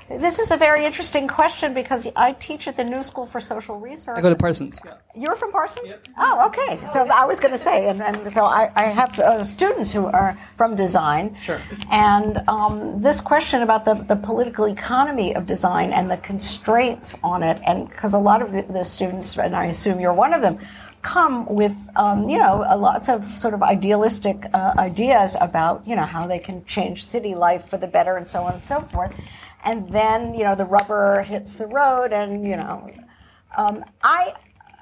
Speaker 4: This is a very interesting question because I teach at the New School for Social Research.
Speaker 9: I go to Parsons.
Speaker 4: You're from Parsons? Oh, okay. So I was going to say, and, and so I, I have uh, students who are from design.
Speaker 9: Sure.
Speaker 4: And um, this question about the, the political economy of design and the constraints on it, and because a lot of the, the students, and I assume you're one of them, come with, um, you know, lots of sort of idealistic uh, ideas about, you know, how they can change city life for the better and so on and so forth. And then, you know, the rubber hits the road and, you know, um, I,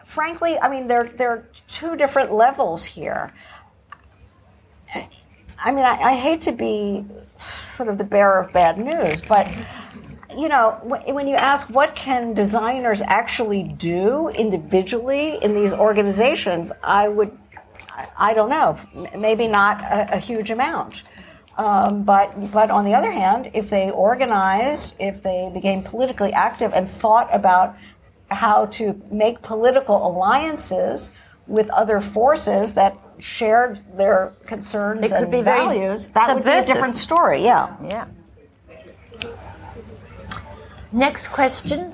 Speaker 4: frankly, I mean, there, there are two different levels here. I mean, I, I hate to be sort of the bearer of bad news, but you know, wh- when you ask what can designers actually do individually in these organizations, I would, I- don't know, maybe not a, a huge amount. Um, but but on the other hand, if they organized, if they became politically active and thought about how to make political alliances with other forces that shared their concerns
Speaker 3: It could
Speaker 4: and
Speaker 3: be
Speaker 4: values, that would be a different story. Yeah.
Speaker 3: Yeah. Next question.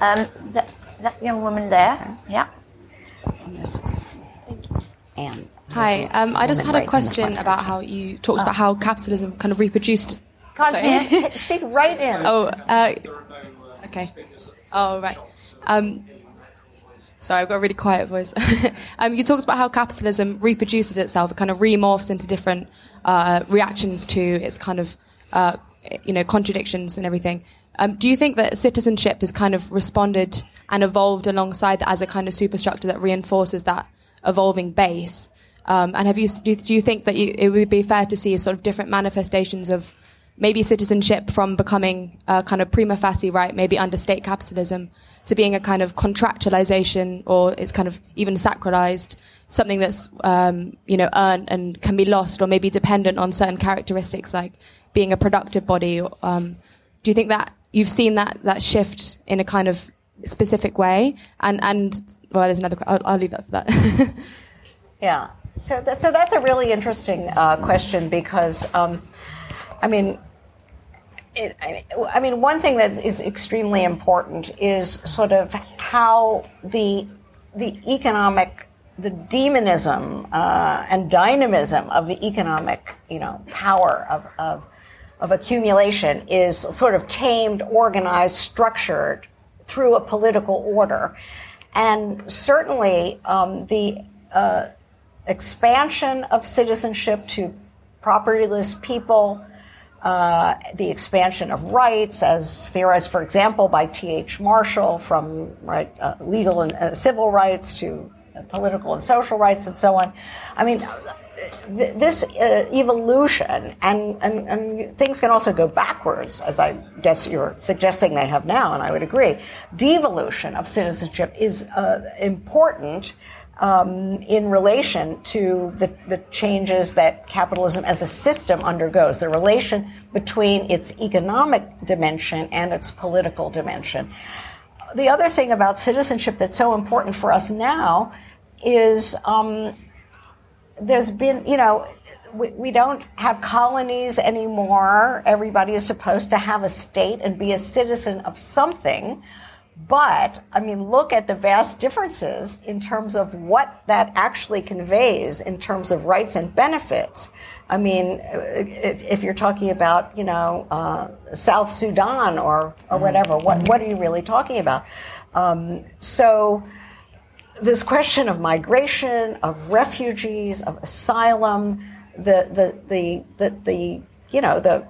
Speaker 3: Um, that, that young woman there. Yeah.
Speaker 4: And
Speaker 10: Hi, um, I just had a question about how you talked about how capitalism kind of reproduced.
Speaker 4: Speak right in.
Speaker 10: oh, uh, okay. Oh, right. Um, sorry, I've got a really quiet voice. um, you talked about how capitalism reproduces itself, it kind of remorphs into different uh, reactions to its kind of, uh, you know, contradictions and everything. Um, do you think that citizenship has kind of responded and evolved alongside that as a kind of superstructure that reinforces that evolving base? Um, and have you do, do you think that you, it would be fair to see sort of different manifestations of maybe citizenship from becoming uh, kind of prima facie right, maybe under state capitalism, to being a kind of contractualization or it's kind of even sacralized, something that's, um, you know, earned and can be lost or maybe dependent on certain characteristics like being a productive body. Um, do you think that you've seen that, that shift in a kind of specific way? And, and well, there's another, I'll, I'll leave that for that.
Speaker 4: yeah. So, so that's a really interesting uh, question because, um, I mean, I mean, one thing that is extremely important is sort of how the the economic, the demonism uh, and dynamism of the economic, you know, power of, of of accumulation is sort of tamed, organized, structured through a political order, and certainly um, the uh, expansion of citizenship to propertyless people uh, the expansion of rights, as theorized, for example, by T.H. Marshall, from right, uh, legal and uh, civil rights to political and social rights, and so on. I mean, th- this uh, evolution, and, and, and things can also go backwards, as I guess you're suggesting they have now, and I would agree. Devolution of citizenship is uh, important um, in relation to the, the changes that capitalism as a system undergoes, the relation between its economic dimension and its political dimension. The other thing about citizenship that's so important for us now is um, there's been, you know, we, we, don't have colonies anymore. Everybody is supposed to have a state and be a citizen of something. But, I mean, look at the vast differences in terms of what that actually conveys in terms of rights and benefits. I mean, if, if you're talking about, you know, uh, South Sudan or, or mm-hmm. whatever, what, what are you really talking about? Um, so, this question of migration, of refugees, of asylum, the, the, the, the, the you know, the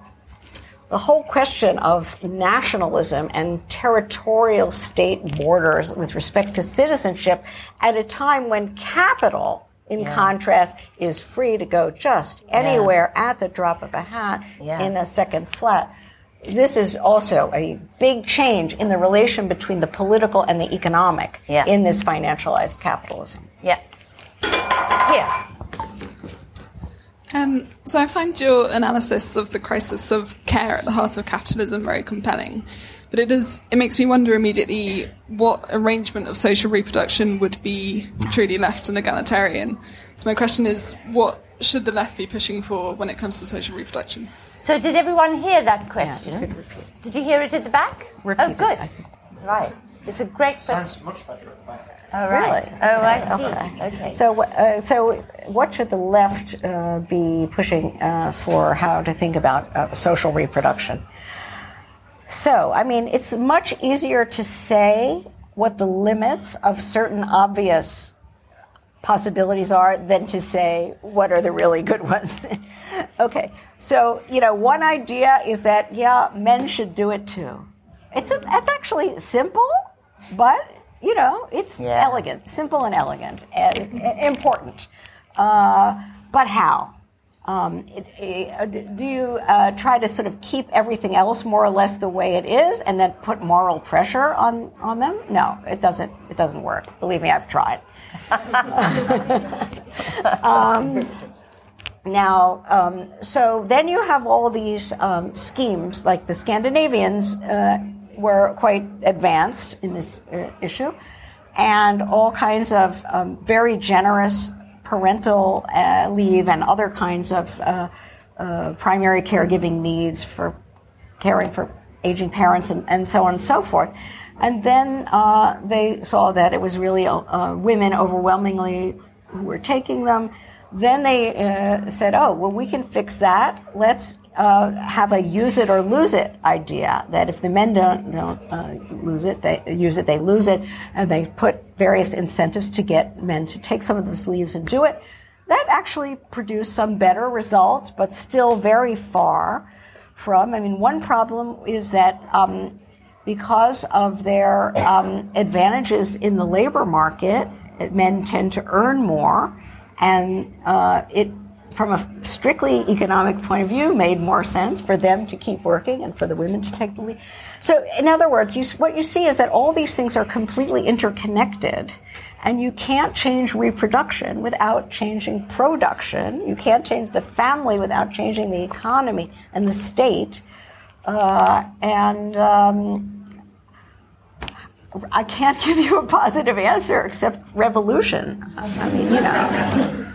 Speaker 4: the whole question of nationalism and territorial state borders with respect to citizenship at a time when capital, in yeah. contrast, is free to go just anywhere yeah. at the drop of a hat yeah. in a second flat. This is also a big change in the relation between the political and the economic in this financialized capitalism.
Speaker 3: Yeah.
Speaker 4: Yeah.
Speaker 11: Um, so I find your analysis of the crisis of care at the heart of capitalism very compelling. But it does it makes me wonder immediately what arrangement of social reproduction would be truly left and egalitarian. So my question is what should the left be pushing for when it comes to social reproduction?
Speaker 3: So did everyone hear that question? Yeah, did you hear it at the back?
Speaker 4: Repeat
Speaker 3: oh good. Right. It's a great
Speaker 12: question. Sounds much better at the back.
Speaker 3: Oh, right. Really? Oh, I see. Okay. okay.
Speaker 4: So, uh, so what should the left uh, be pushing uh, for how to think about uh, social reproduction? So, I mean, it's much easier to say what the limits of certain obvious possibilities are than to say what are the really good ones. okay. So, you know, one idea is that, yeah, men should do it too. It's, a, it's actually simple, but you know, it's yeah. elegant, simple and elegant, and, important. Uh, but how? Um, it, it, do you uh, try to sort of keep everything else more or less the way it is, and then put moral pressure on, on them? No, it doesn't. It doesn't work. Believe me, I've tried. um, now, um, so then you have all these um, schemes, like the Scandinavians. Uh, were quite advanced in this uh, issue, and all kinds of um, very generous parental uh, leave and other kinds of uh, uh primary caregiving needs for caring for aging parents and, and so on and so forth. And then uh, they saw that it was really uh, women overwhelmingly who were taking them. Then they said, oh, well, we can fix that. Let's uh, have a use it or lose it idea that if the men don't, don't uh, lose it, they use it, they lose it, and they put various incentives to get men to take some of those leaves and do it. That actually produced some better results, but still very far from. I mean, one problem is that um, because of their um, advantages in the labor market, men tend to earn more, and uh, it from a strictly economic point of view, made more sense for them to keep working and for the women to take the lead. So, in other words, you, what you see is that all these things are completely interconnected. And you can't change reproduction without changing production. You can't change the family without changing the economy and the state. Uh, and um, I can't give you a positive answer except revolution. I mean, you know.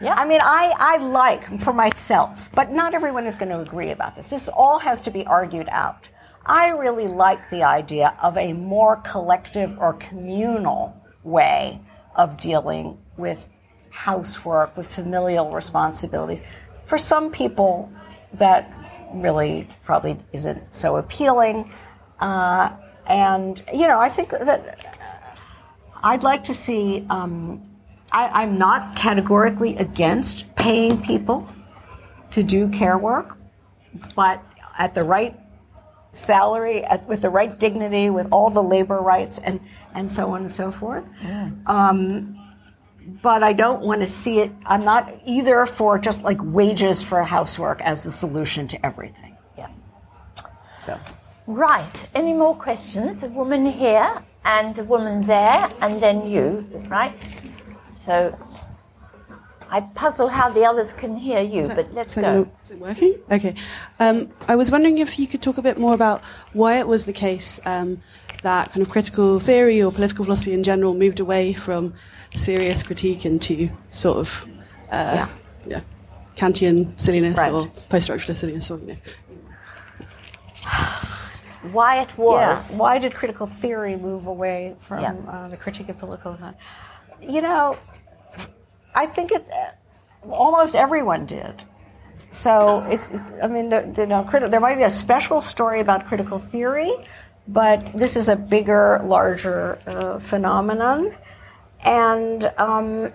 Speaker 4: Yeah. I mean, I, I like for myself, but not everyone is going to agree about this. This all has to be argued out. I really like the idea of a more collective or communal way of dealing with housework, with familial responsibilities. For some people, that really probably isn't so appealing. Uh, and, you know, I think that I'd like to see, um, I, I'm not categorically against paying people to do care work, but at the right salary, at, with the right dignity, with all the labor rights, and, and so on and so forth. Yeah. Um, but I don't want to see it. I'm not either for just like wages for housework as the solution to everything. Yeah.
Speaker 3: So. Right. Any more questions? A woman here and a woman there, and then you, right? So I puzzle how the others can hear you, so, but let's so go.
Speaker 12: Is it working? Okay. Um, I was wondering if you could talk a bit more about why it was the case um, that kind of critical theory or political philosophy in general moved away from serious critique into sort of uh, yeah. yeah. Kantian silliness right. or post-structuralist silliness, or you know.
Speaker 3: Why it was?
Speaker 4: Yeah. Why did critical theory move away from yeah. uh, the critique of political thought? You know, I think it. Almost everyone did. So it, I mean, the, you know, criti- there might be a special story about critical theory, but this is a bigger, larger uh, phenomenon. And um,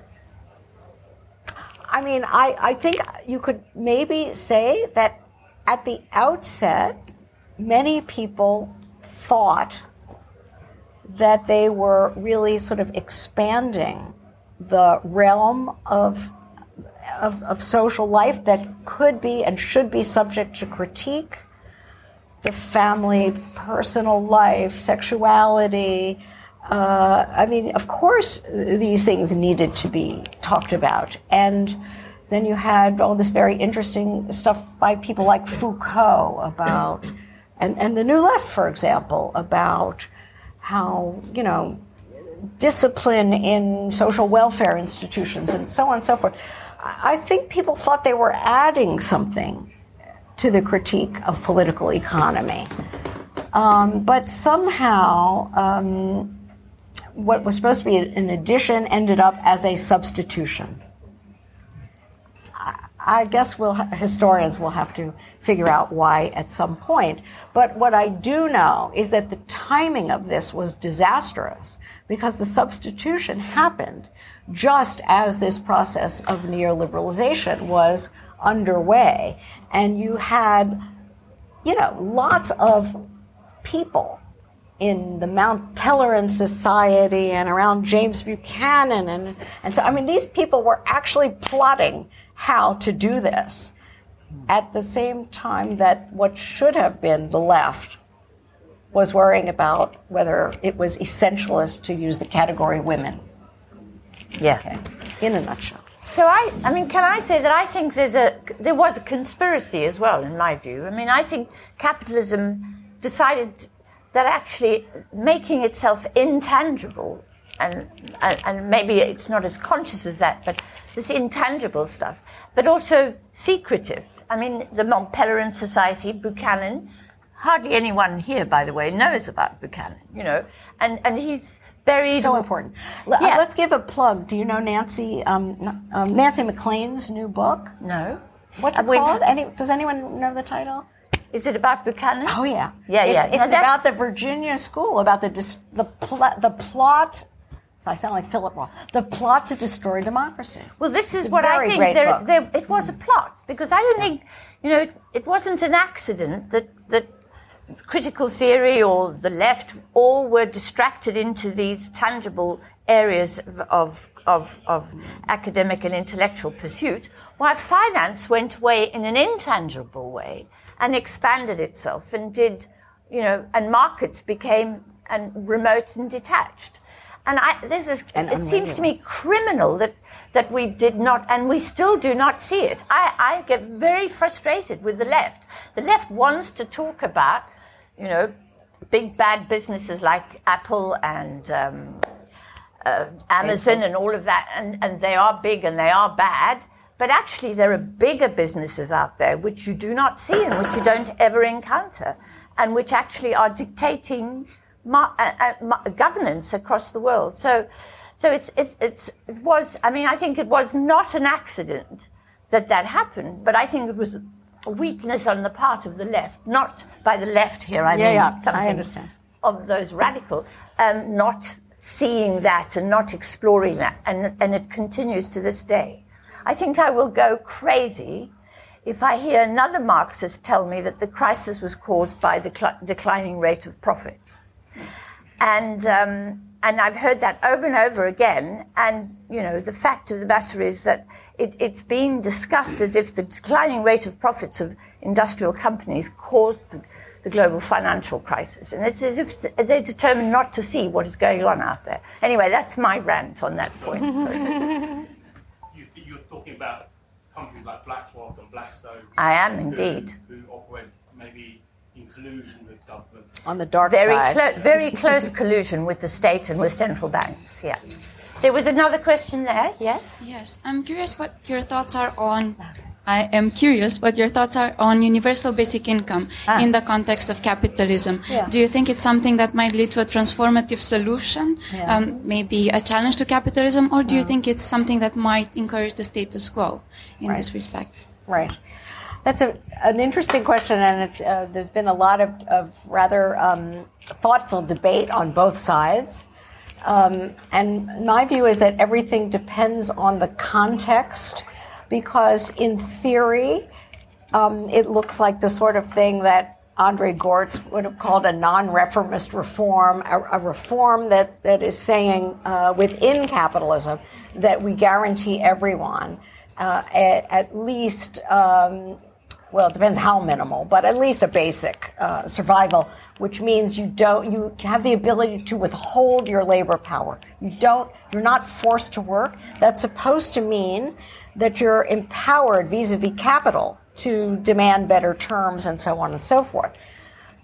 Speaker 4: I mean, I, I think you could maybe say that at the outset, many people thought that they were really sort of expanding the realm of, of, of social life that could be and should be subject to critique the family, personal life, sexuality, uh, I mean, of course, these things needed to be talked about. And then you had all this very interesting stuff by people like Foucault about, and, and the New Left, for example, about how, you know, discipline in social welfare institutions and so on and so forth. I think people thought they were adding something to the critique of political economy. Um, but somehow, um, what was supposed to be an addition ended up as a substitution. I guess we'll, historians will have to figure out why at some point. But what I do know is that the timing of this was disastrous because the substitution happened just as this process of neoliberalization was underway. And you had, you know, lots of people in the Mont Pelerin Society and around James Buchanan. And, and so, I mean, these people were actually plotting how to do this at the same time that what should have been the left was worrying about whether it was essentialist to use the category women.
Speaker 3: Yeah.
Speaker 4: Okay. In a nutshell.
Speaker 3: So I, I mean, can I say that I think there's a there was a conspiracy as well, in my view. I mean, I think capitalism decided that actually making itself intangible, and, and, and maybe it's not as conscious as that, but this intangible stuff, but also secretive. I mean, the Mont Pelerin Society, Buchanan, hardly anyone here, by the way, knows about Buchanan, you know, and, and he's very
Speaker 4: so important. L- yeah. let's give a plug. Do you know Nancy um, um, Nancy MacLean's new book?
Speaker 3: No.
Speaker 4: What's it uh, called? Any, does anyone know the title?
Speaker 3: Is it about Buchanan?
Speaker 4: Oh yeah,
Speaker 3: yeah,
Speaker 4: it's,
Speaker 3: yeah.
Speaker 4: It's about the Virginia School, about the dis- the pl- the plot. So I sound like Philip Roth. The plot to destroy democracy.
Speaker 3: Well, this is what I think. There, there, it was a plot because I don't think, you know, it, it wasn't an accident that that critical theory or the left all were distracted into these tangible areas of, of, of, of academic and intellectual pursuit, while finance went away in an intangible way and expanded itself and did, you know, and markets became and remote and detached. And I, this is,
Speaker 4: And
Speaker 3: it seems to me criminal that, that we did not, and we still do not see it. I, I get very frustrated with the left. The left wants to talk about, you know, big bad businesses like Apple and um, uh, Amazon and all of that, and, and they are big and they are bad. But actually, there are bigger businesses out there which you do not see and which you don't ever encounter, and which actually are dictating uh, uh, governance across the world. So, so it's, it, it's, it was, I mean, I think it was not an accident that that happened, but I think it was a weakness on the part of the left, not by the left here, I
Speaker 4: Yeah,
Speaker 3: mean,
Speaker 4: yeah, I understand.
Speaker 3: of those radical, um, not seeing that and not exploring that, and, and it continues to this day. I think I will go crazy if I hear another Marxist tell me that the crisis was caused by the cl- declining rate of profit. And, um, and I've heard that over and over again. And, you know, the fact of the matter is that it, has been discussed as if the declining rate of profits of industrial companies caused the, the global financial crisis. And it's as if they're determined not to see what is going on out there. Anyway, that's my rant on that point. So-
Speaker 13: you, you're talking about companies like BlackRock and Blackstone.
Speaker 3: I am
Speaker 13: who-
Speaker 3: indeed.
Speaker 13: Who operate maybe in collusion with governments.
Speaker 4: On the dark
Speaker 3: very
Speaker 4: side.
Speaker 3: clo- very close collusion with the state and with central banks. Yeah. There was another question there. Yes.
Speaker 14: Yes, I'm curious what your thoughts are on. I am curious what your thoughts are on universal basic income
Speaker 4: Ah.
Speaker 14: in the context of capitalism.
Speaker 4: Yeah.
Speaker 14: Do you think it's something that might lead to a transformative solution,
Speaker 4: Yeah.
Speaker 14: um, maybe a challenge to capitalism, or do you think it's something that might encourage the status quo in
Speaker 4: Right.
Speaker 14: this respect?
Speaker 4: Right. That's a, an interesting question, and it's, uh, there's been a lot of, of rather um, thoughtful debate on both sides. Um, and my view is that everything depends on the context, because in theory, um, it looks like the sort of thing that Andre Gorz would have called a non-reformist reform, a, a reform that, that is saying uh, within capitalism that we guarantee everyone uh, at, at least, um, well, it depends how minimal, but at least a basic uh, survival, which means you don't, you have the ability to withhold your labor power. You don't, you're not forced to work. That's supposed to mean that you're empowered vis-a-vis capital to demand better terms and so on and so forth.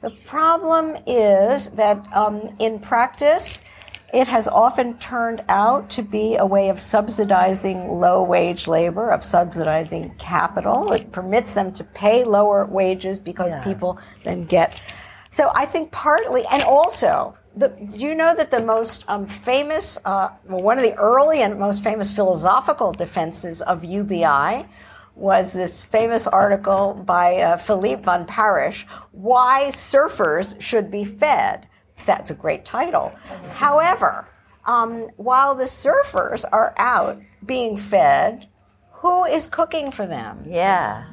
Speaker 4: The problem is that um, in practice, it has often turned out to be a way of subsidizing low wage labor, of subsidizing capital. It permits them to pay lower wages because
Speaker 3: Yeah.
Speaker 4: people then get. So I think partly, and also, the, do you know that the most um, famous, uh, well, one of the early and most famous philosophical defenses of UBI was this famous article by uh, Philippe Van Parijs, Why Surfers Should Be Fed. That's a great title. However, um, while the surfers are out being fed, who is cooking for them?
Speaker 3: Yeah.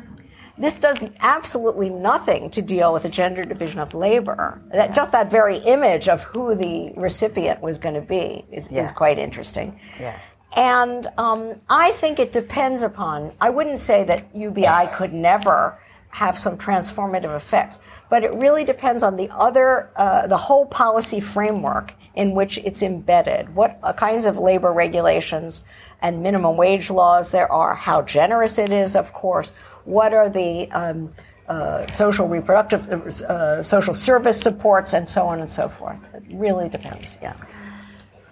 Speaker 4: This does absolutely nothing to deal with the gender division of labor. That, just that very image of who the recipient was going to be is,
Speaker 3: Yeah.
Speaker 4: is quite interesting.
Speaker 3: Yeah.
Speaker 4: And um, I think it depends upon, I wouldn't say that UBI could never have some transformative effects, but it really depends on the other, uh, the whole policy framework in which it's embedded. What uh, kinds of labor regulations and minimum wage laws there are, how generous it is, of course, what are the um, uh, social reproductive, uh, social service supports, and so on and so forth. It really depends, yeah.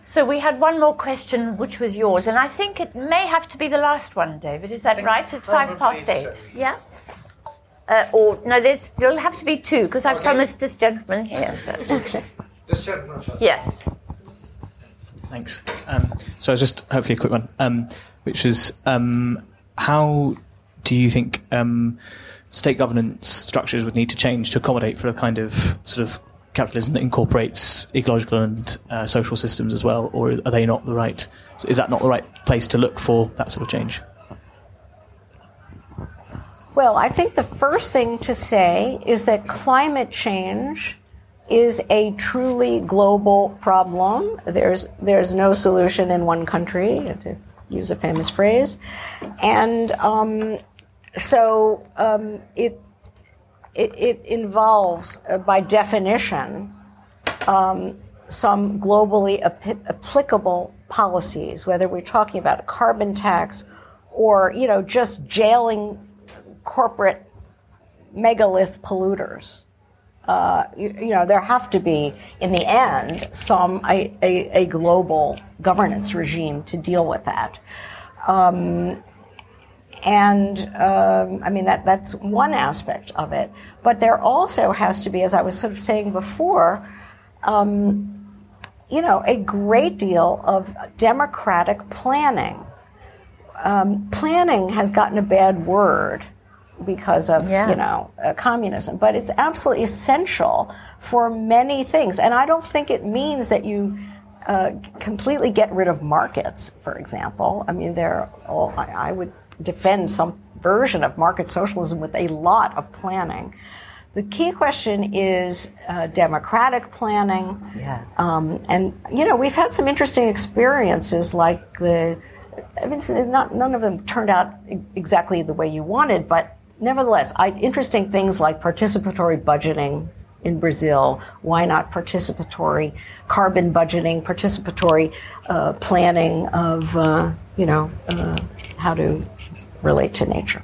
Speaker 3: So we had one more question, which was yours, and I think it may have to be the last one, David. Is that right? It's five past eight.
Speaker 13: so.
Speaker 3: Yeah. Uh, or no, there's there'll have to be two because I
Speaker 13: Okay.
Speaker 3: promised this gentleman here. So.
Speaker 13: This gentleman first.
Speaker 3: yes.
Speaker 15: Thanks. Um, so it's just hopefully a quick one, um, which is um, how do you think um, state governance structures would need to change to accommodate for a kind of sort of capitalism that incorporates ecological and uh, social systems as well, or are they not the right? Is that not the right place to look for that sort of change?
Speaker 4: Well, I think the first thing to say is that climate change is a truly global problem. There's there's no solution in one country, to use a famous phrase, and um, so um, it, it, it involves, uh, by definition, um, some globally ap- applicable policies, whether we're talking about a carbon tax or you know just jailing corporate megalith polluters. Uh, you, you, know, there have to be, in the end, some a, a, a global governance regime to deal with that. Um, and um, I mean that that's one aspect of it, but there also has to be, as I was sort of saying before, um, you know, a great deal of democratic planning. Um, planning has gotten a bad word because of yeah. you know uh, communism, but it's absolutely essential for many things. And I don't think it means that you uh, completely get rid of markets, for example. I mean, they're all, I, I would defend some version of market socialism with a lot of planning. The key question is uh, democratic planning.
Speaker 16: Yeah.
Speaker 4: Um, and, you know, we've had some interesting experiences like the, I mean, not, none of them turned out exactly the way you wanted, but nevertheless, I, interesting things like participatory budgeting in Brazil. Why not participatory carbon budgeting, participatory uh, planning of, uh, you know, uh, how to relate to nature?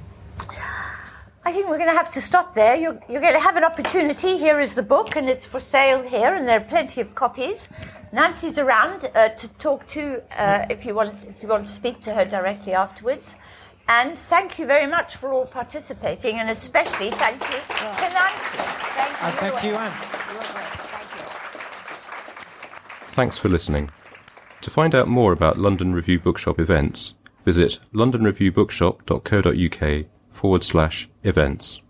Speaker 3: I think we're going to have to stop there. You're, you're, going to have an opportunity. Here is the book, and it's for sale here, and there are plenty of copies. Nancy's around uh, to talk to uh, if you want if you want to speak to her directly afterwards. And thank you very much for all participating, and especially thank you to Nancy. Thank you.
Speaker 15: And thank you, Ann.
Speaker 1: Thanks for listening. To find out more about London Review Bookshop events, visit londonreviewbookshop.co.uk forward slash events.